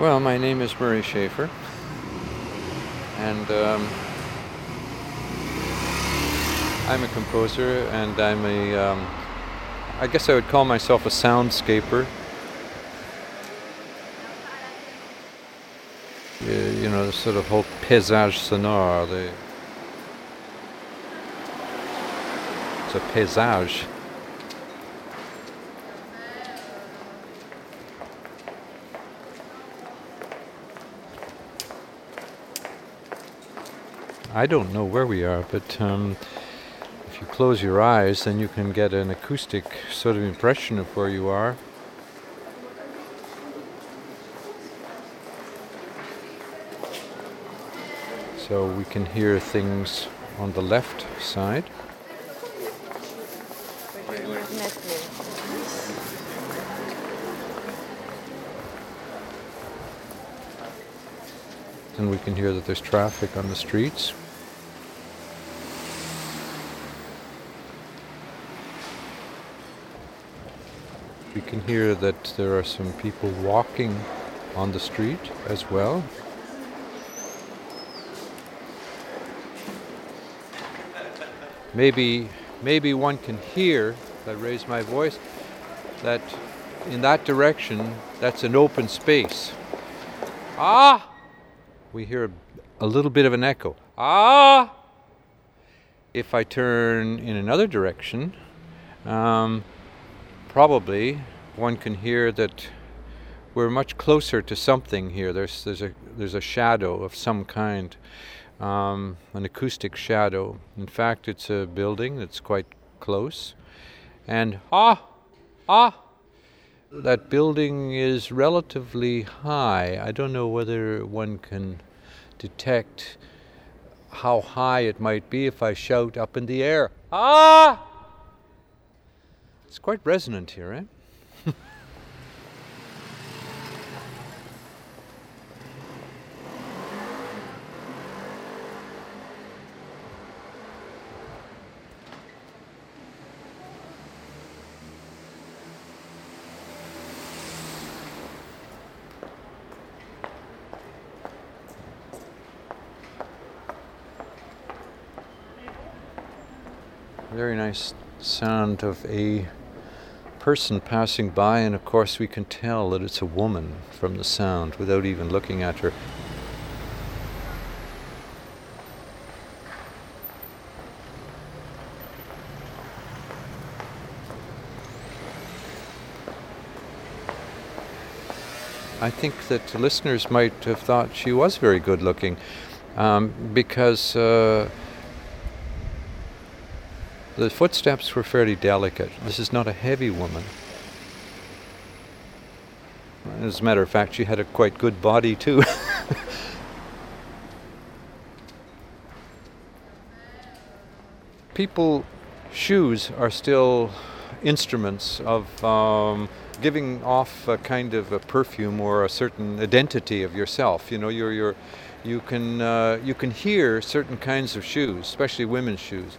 Well, my name is Murray Schafer, and um, I'm a composer, and I'm a, um, I guess I would call myself a soundscaper. You, know, the sort of whole paysage sonore, the, it's a paysage. I don't know where we are, but um, if you close your eyes, then you can get an acoustic sort of impression of where you are. So we can hear things on the left side. And we can hear that there's traffic on the streets. We can hear that there are some people walking on the street as well. Maybe, maybe one can hear, if I raise my voice, that in that direction, that's an open space. Ah! We hear a, a little bit of an echo. Ah! If I turn in another direction, um, probably one can hear that we're much closer to something here. There's there's a there's a shadow of some kind, um, an acoustic shadow. In fact, it's a building that's quite close, and ah, ah, that building is relatively high. I don't know whether one can detect how high it might be if I shout up in the air. Ah! It's quite resonant here, eh? Very nice sound of a person passing by, and of course, we can tell that it's a woman from the sound without even looking at her. I think that listeners might have thought she was very good looking um, because uh, the footsteps were fairly delicate. This is not a heavy woman. As a matter of fact, she had a quite good body too. People, shoes are still instruments of um, giving off a kind of a perfume or a certain identity of yourself. You know, you're, you're, you can uh, you can hear certain kinds of shoes, especially women's shoes.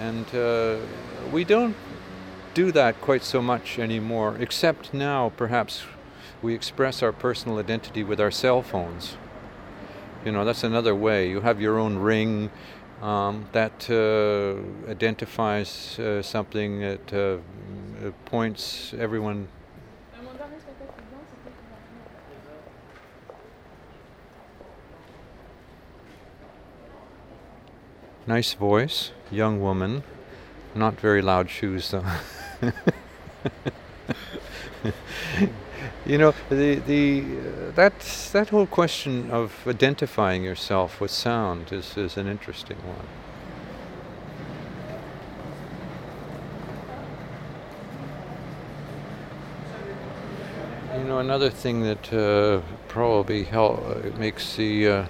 And uh, we don't do that quite so much anymore, except now perhaps we express our personal identity with our cell phones. You know, that's another way. You have your own ring um, that uh, identifies uh, something, that uh, points everyone. Nice voice, young woman, not very loud shoes though. you know the the uh, that that whole question of identifying yourself with sound is is an interesting one. You know, another thing that uh, probably help, uh, makes the uh,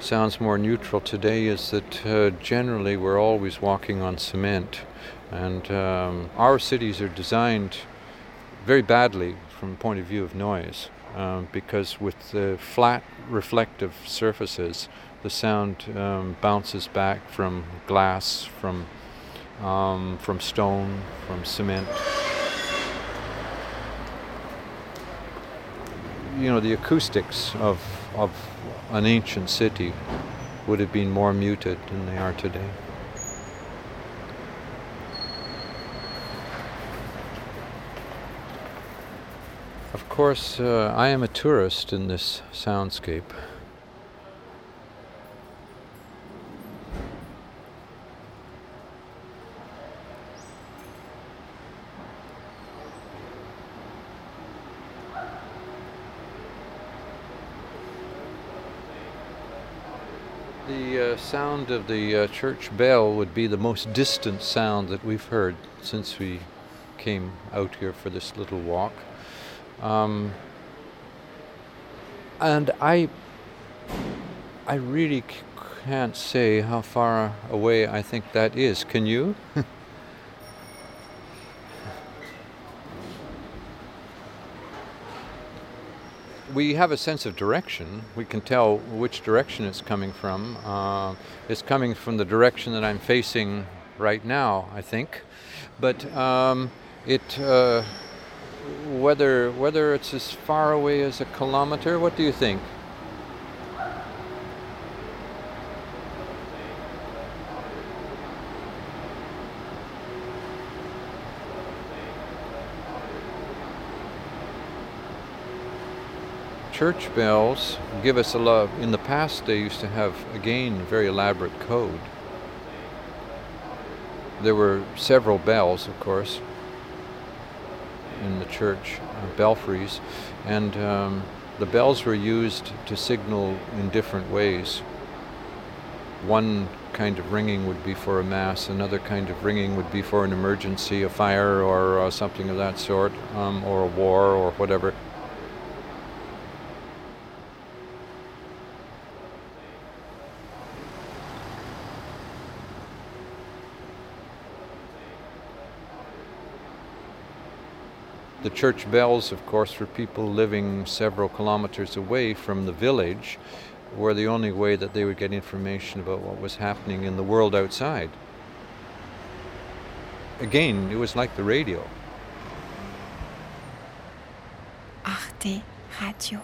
sounds more neutral today is that uh, generally we're always walking on cement, and um, our cities are designed very badly from the point of view of noise um, because with the flat reflective surfaces, the sound um, bounces back from glass, from um, from stone, from cement. You know, the acoustics of of an ancient city would have been more muted than they are today. Of course, uh, I am a tourist in this soundscape. The uh, sound of the uh, church bell would be the most distant sound that we've heard since we came out here for this little walk. Um, and I, I really can't say how far away I think that is. Can you? we have a sense of direction. We can tell which direction it's coming from. Uh, it's coming from the direction that I'm facing right now, I think. But um, it. Uh, whether whether it's as far away as a kilometer. What do you think? Church bells give us a lot. In the past, they used to have again very elaborate code. There were several bells, of course, in the church uh, belfries, and um, the bells were used to signal in different ways. One kind of ringing would be for a mass, another kind of ringing would be for an emergency, a fire or uh, something of that sort, um, or a war or whatever. The church bells, of course, for people living several kilometers away from the village, were the only way that they would get information about what was happening in the world outside. Again, it was like the radio. Arte Radio.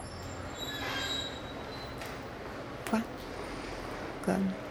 Point. Com.